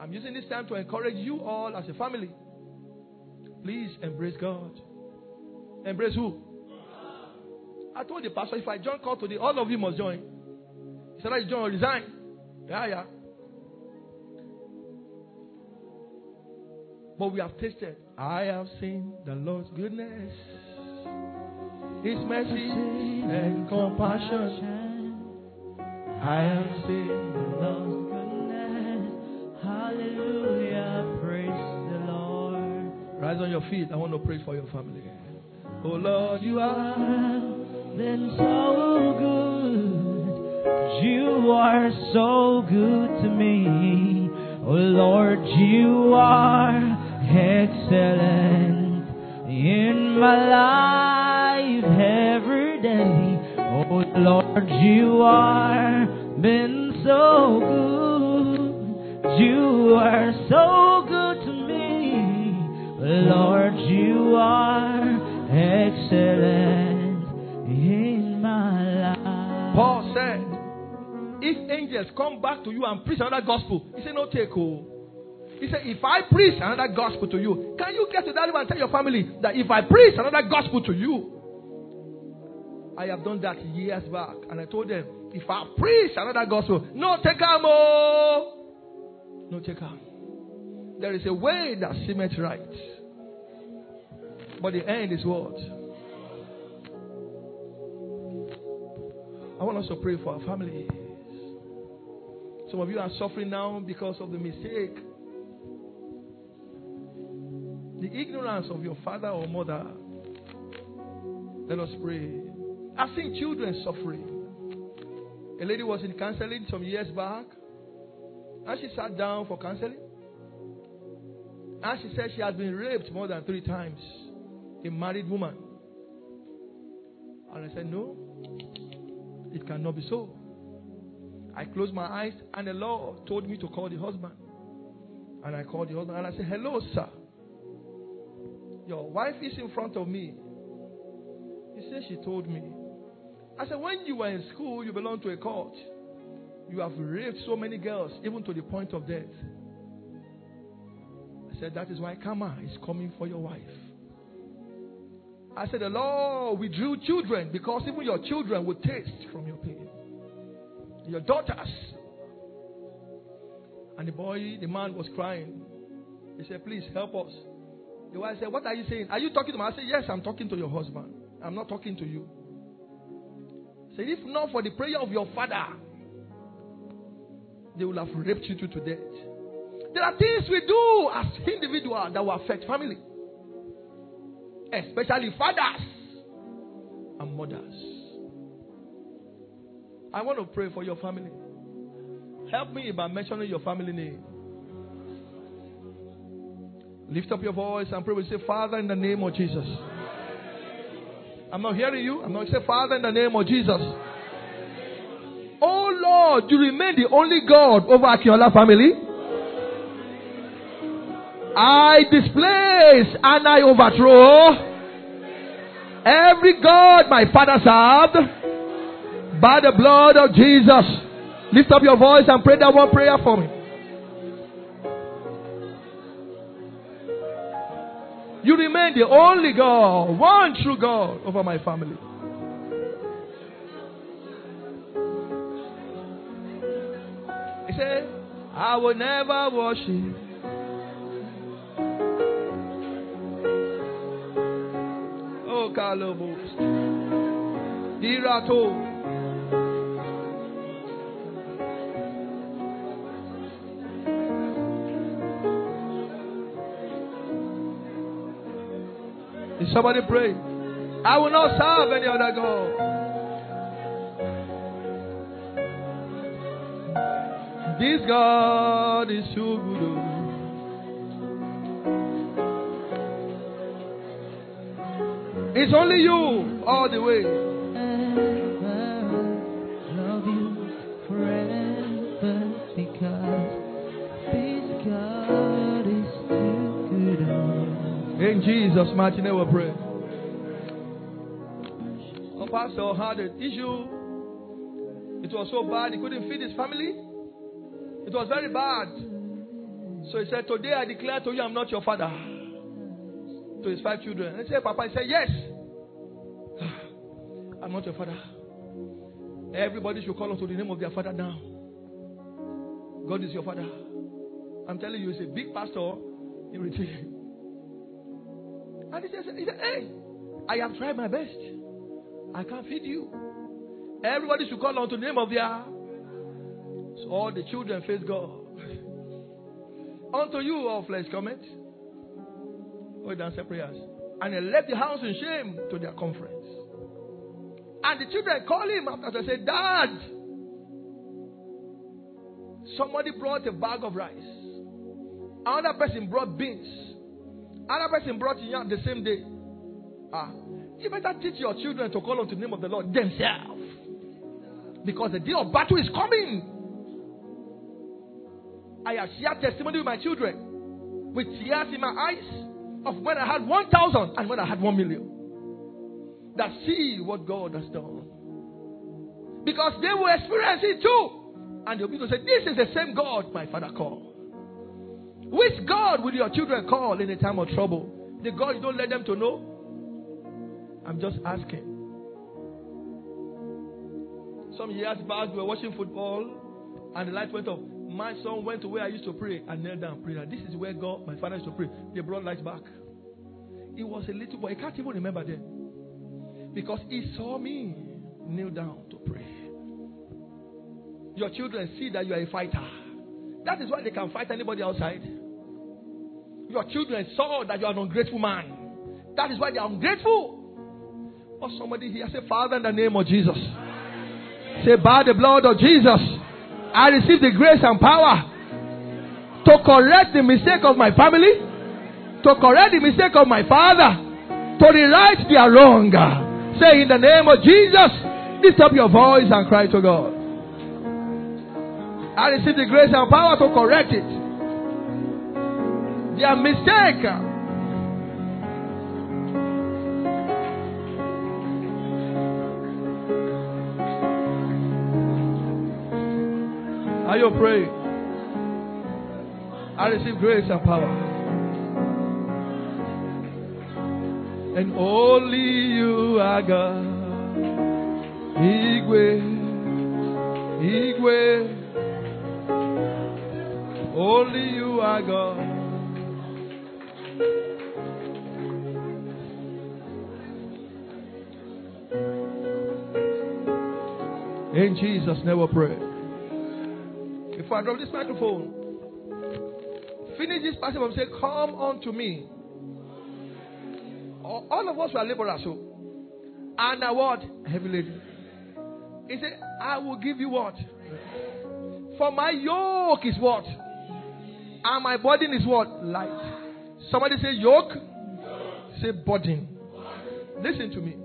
I'm using this time to encourage you all as a family. Please embrace God. Embrace who? I told the pastor if I join call today, all of you must join. He said, I join resign. Yeah, yeah. But we have tasted. I have seen the Lord's goodness, His mercy and compassion. I seen the Lord's goodness. Hallelujah. Praise the Lord. Rise on your feet. I want to pray for your family. Oh Lord, you are been so good. You are so good to me. Oh Lord, you are excellent in my life. Oh Lord, you are been so good. You are so good to me. Lord, you are excellent in my life. Paul said, if angels come back to you and preach another gospel, he said, no take oh. He said, If I preach another gospel to you, can you get to that one and tell your family that if I preach another gospel to you, I have done that years back. And I told them, if I preach another gospel, no take them, oh. No take them. There is a way that seemeth right. But the end is what? I want us to pray for our families. Some of you are suffering now because of the mistake the ignorance of your father or mother. Let us pray. I've seen children suffering. A lady was in counseling some years back, and she sat down for counseling. And she said she had been raped more than three times. A married woman. And I said, No, it cannot be so. I closed my eyes, and the Lord told me to call the husband. And I called the husband, and I said, Hello, sir. Your wife is in front of me. He said, She told me. I said, When you were in school, you belonged to a cult. You have raped so many girls, even to the point of death. I said, That is why karma is coming for your wife. I said, The Lord withdrew children because even your children will taste from your pain. Your daughters. And the boy, the man was crying. He said, Please help us. The wife said, What are you saying? Are you talking to me? I said, Yes, I'm talking to your husband. I'm not talking to you. If not for the prayer of your father, they will have raped you to death. There are things we do as individuals that will affect family, especially fathers and mothers. I want to pray for your family. Help me by mentioning your family name. Lift up your voice and pray. We say, Father, in the name of Jesus. I'm not hearing you. I'm not say, Father, in the name of Jesus. Oh Lord, you remain the only God over Akinola family. I displace and I overthrow every God my father served by the blood of Jesus. Lift up your voice and pray that one prayer for me. You remain the only God, one true God over my family. He said, I will never worship. Oh, Kalobos. Irato. Somebody pray? I will not serve any other God. This God is so good. oh. It's only you all the way. Jesus' mighty name we pray. A pastor had an issue. It was so bad he couldn't feed his family. It was very bad. So he said, Today I declare to you I'm not your father. To his five children. And he said, Papa, he said, Yes. I'm not your father. Everybody should call unto the name of their father now. God is your father. I'm telling you, he's a big pastor in return. And he said, he said, Hey, I have tried my best. I can't feed you. Everybody should call unto the name of their. So all the children face God. unto you, all flesh, comment. Oh, answer prayers. And they left the house in shame to their conference. And the children call him after they say, Dad, somebody brought a bag of rice. Another person brought beans. Another person brought yam the same day. Ah, you better teach your children to call on the name of the Lord themselves. Because the day of battle is coming. I have shared testimony with my children with tears in my eyes of when I had 1,000 and when I had 1 million. That see what God has done. Because they will experience it too. And they'll be able to say, This is the same God my father called. Which God will your children call in a time of trouble? The God you don't let them to know? I'm just asking. Some years back, we were watching football, and the light went off. My son went to where I used to pray and knelt down and prayed. This is where God, my father, used to pray. They brought lights back. He was a little boy. He can't even remember them. Because he saw me kneel down to pray. Your children see that you are a fighter. That is why they can fight anybody outside. Your children saw that you are an ungrateful man. That is why they are ungrateful. Or somebody here say, Father, in the name of Jesus. Say, by the blood of Jesus, I receive the grace and power to correct the mistake of my family, to correct the mistake of my father, to rewrite their wrong. Say, in the name of Jesus, lift up your voice and cry to God. I receive the grace and power to correct it. Their mistake. Are you praying? I receive grace and power. And only you are God. Igwe. Igwe. Only you are God. In Jesus' name we pray. Before I drop this microphone, finish this passage and say, Come unto me. All of us were laborers, so. And a what? Heavy laden. He said, I will give you what? For my yoke is what? And my burden is what? Light. Somebody say yoke. Say burden. Listen to me.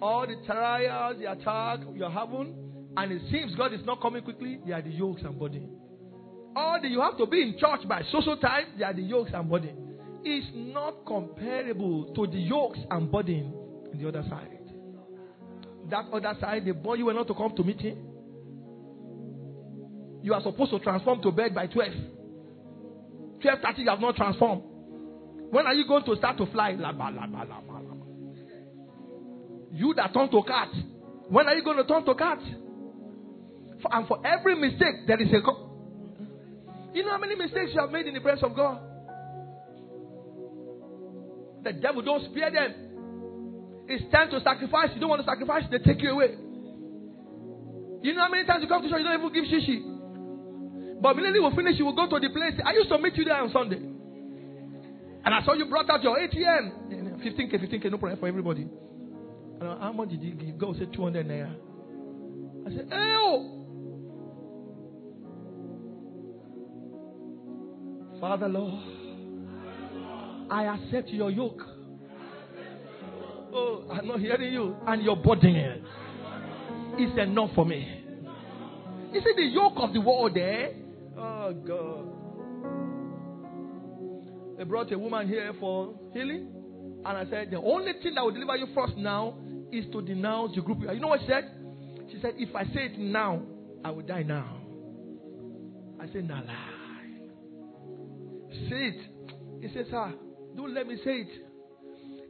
All the trials, the attack you're having, and it seems God is not coming quickly, they are the yokes and burden. All the you have to be in church by social time, they are the yokes and burden. It's not comparable to the yokes and burden on the other side. That other side, the boy you were not to come to meeting. You are supposed to transform to bed by 12. 12.30, you have not transformed. When are you going to start to fly? La bala la bala. You that turn to cat. When are you going to turn to cat? And for every mistake, there is a. Co- you know how many mistakes you have made in the presence of God? The devil don't spare them. It's time to sacrifice. You don't want to sacrifice, they take you away. You know how many times you come to church, you don't even give shishi. But immediately we finish, you will go to the place. I used to meet you there on Sunday. And I saw you brought out your ATM. 15K, 15K, no problem for everybody. And how much did you give? God said 200 naira. I said, Ew! Oh. Father Lord, I accept your yoke. Oh, I'm not hearing you. And your burden is enough for me. You see the yoke of the world there? Oh, God. They brought a woman here for healing. And I said, the only thing that will deliver you first now is to denounce the group. You know what she said? She said, if I say it now, I will die now. I said, nah, lie. Say it. He said, sir, don't let me say it.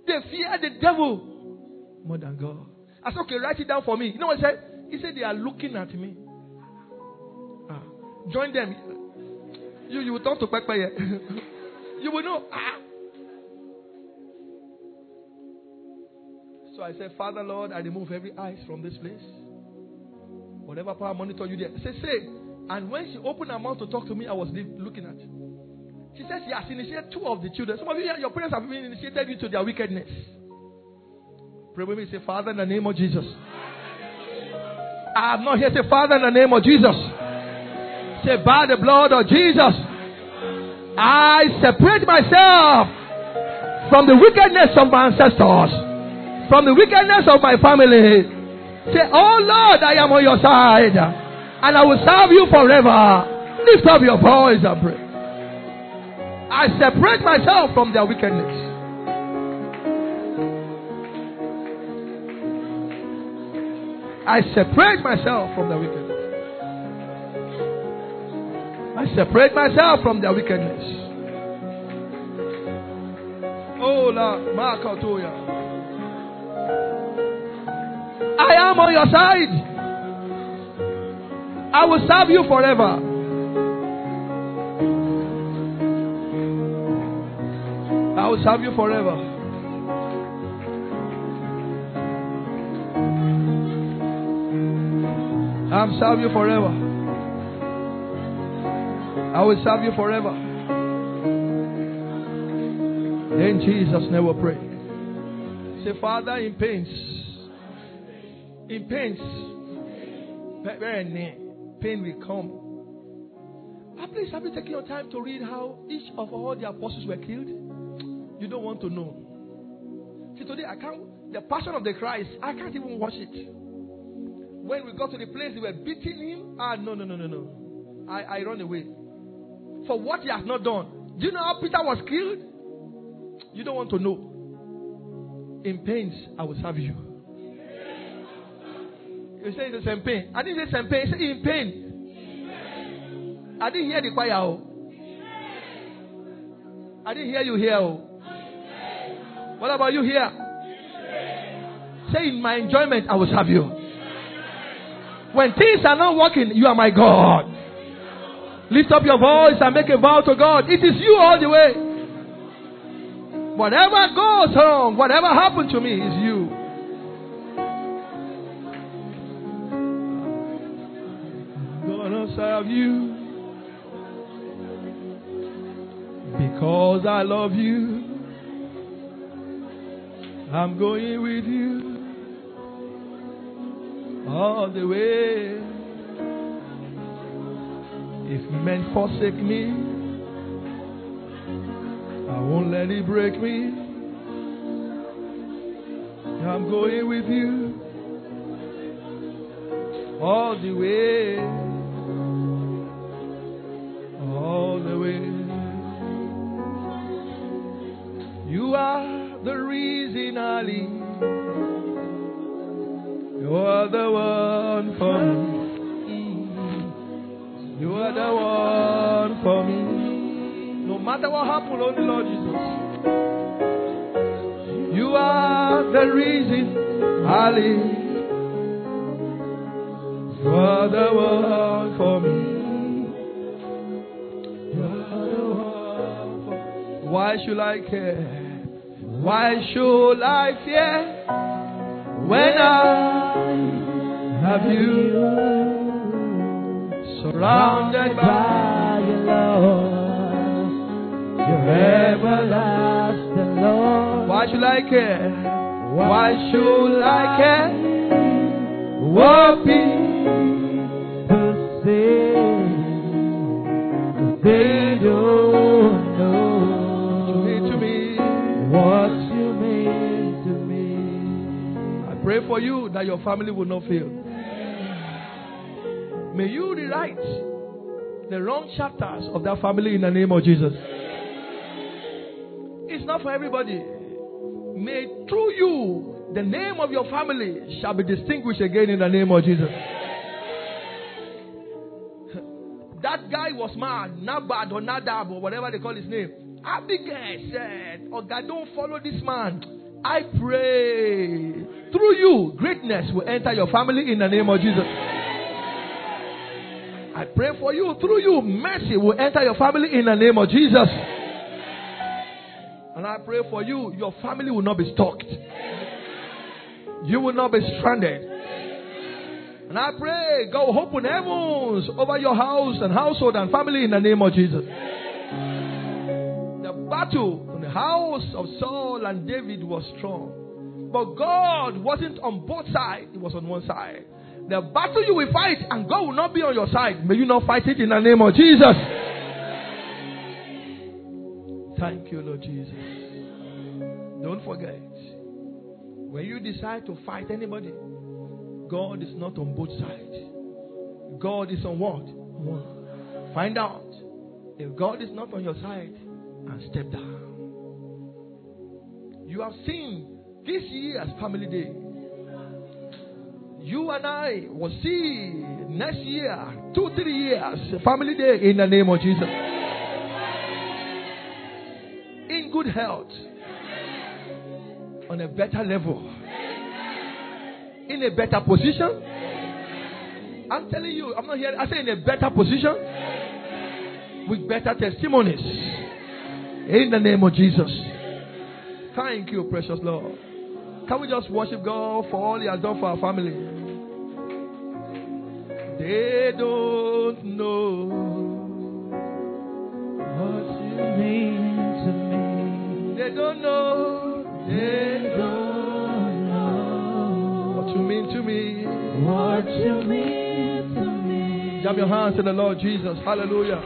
They fear the devil more than God. I said, okay, write it down for me. You know what he said? He said, they are looking at me. Ah, join them. You, you will talk to Pepe. you will know. Ah. So I said, Father, Lord, I remove every eyes from this place. Whatever power monitor you there. Say, say. And when she opened her mouth to talk to me, I was looking at. She said she has initiated two of the children. Some of you, your parents have been initiated into their wickedness. Pray with me. Say, Father, in the name of Jesus. I am not here. Say, Father, in the name of Jesus. Say, by the blood of Jesus, I separate myself from the wickedness of my ancestors, from the wickedness of my family. Say, Oh Lord, I am on your side, and I will serve you forever. Lift up your voice and pray. I separate myself from their wickedness. I separate myself from the wickedness. I separate myself from their wickedness. Oh. I am on your side. I will serve you forever. I will serve you forever. I'm serve you forever. I will serve you forever. In Jesus' name we pray. Say, Father, in pains. In pains. Pain will come. Ah, please, have you taken your time to read how each of all the apostles were killed? You don't want to know. See, today I can't, the passion of the Christ, I can't even watch it. When we got to the place they were beating him, ah, no, no, no, no, no. I, I run away. For what he has not done. Do you know how Peter was killed? You don't want to know. In pains, I will serve you. You say the same pain. I didn't say same pain. Say in pain. I didn't hear the choir. Oh. I didn't hear you here. Oh. What about you here? Say in my enjoyment, I will serve you. When things are not working, you are my God. Lift up your voice and make a vow to God. It is you all the way. Whatever goes wrong, whatever happened to me is you. Gonna serve you because I love you. I'm going with you all the way. If men forsake me, I won't let it break me. I'm going with you all the way. All the way. You are the reason I live. You are the one for me. Are the one for me. No matter what happens, only Lord Jesus. You are the reason I live. For. You are the one for me. Why should I care? Why should I fear when I have you surrounded by your love, your everlasting love. Why should I care? Why should I care? What to say they don't know to me, to me. what you mean to me. I pray for you that your family will not fail. May you rewrite the wrong chapters of that family in the name of Jesus. It's not for everybody. May through you, the name of your family shall be distinguished again in the name of Jesus. That guy was mad, Nabad or Nadab or whatever they call his name. Abigail said, Oh God, don't follow this man. I pray through you, greatness will enter your family in the name of Jesus. I pray for you, through you, mercy will enter your family in the name of Jesus. And I pray for you, your family will not be stalked. You will not be stranded. And I pray, God will open heavens over your house and household and family in the name of Jesus. The battle in the house of Saul and David was strong. But God wasn't on both sides, He was on one side. The battle you will fight, and God will not be on your side. May you not fight it in the name of Jesus. Thank you, Lord Jesus. Don't forget, when you decide to fight anybody, God is not on both sides. God is on what? One. Find out if God is not on your side and step down. You have seen this year's family day. You and I will see next year, two, three years, family day in the name of Jesus. In good health, on a better level, in a better position. I'm telling you, I'm not here. I say in a better position with better testimonies. In the name of Jesus. Thank you, precious Lord. Can we just worship God for all He has done for our family? They don't know What you mean to me. They don't know. They don't know what you mean to me. What you mean to me. Jam your hands to the Lord Jesus. Hallelujah.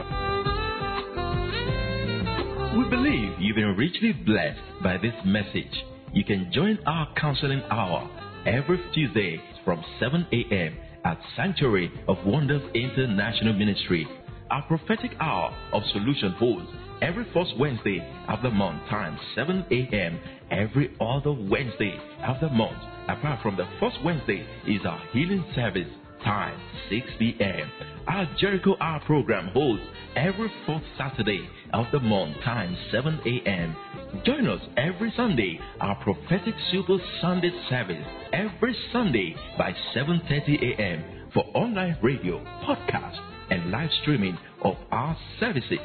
We believe you've been richly blessed by this message. You can join our counseling hour every Tuesday from 7 a.m. at Sanctuary of Wonders International Ministry. Our prophetic hour of solution holds every first Wednesday of the month, time 7 a.m. every other Wednesday of the month. Apart from the first Wednesday is our healing service, time 6 p.m. Our Jericho Hour program holds every fourth Saturday of the month, time 7 a.m. Join us every Sunday, our prophetic super Sunday service, every Sunday by 7.30 a.m. for online radio, podcast, and live streaming of our services.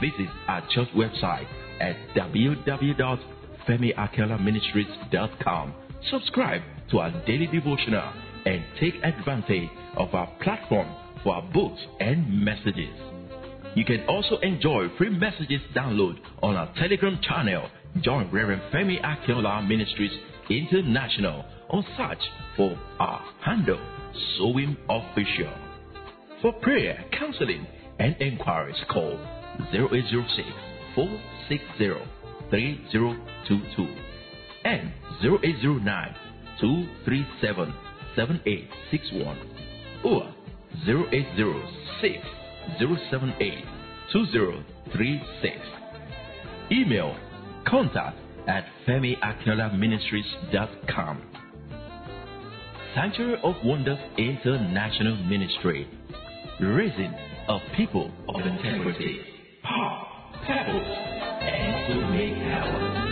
Visit our church website at www.femiakinolaministries.com. Subscribe to our daily devotional and take advantage of our platform for our books and messages. You can also enjoy free messages download on our Telegram channel. Join Reverend Femi Akinola Ministries International or search for our handle, Sowing Official. For prayer, counseling, and inquiries, call 0806 460 3022 and 0809 237 7861 or 0806 078 2036. Email contact at femiakinolaministries.com. Sanctuary of Wonders International Ministry, raising a people of integrity, power, purpose, and to make power.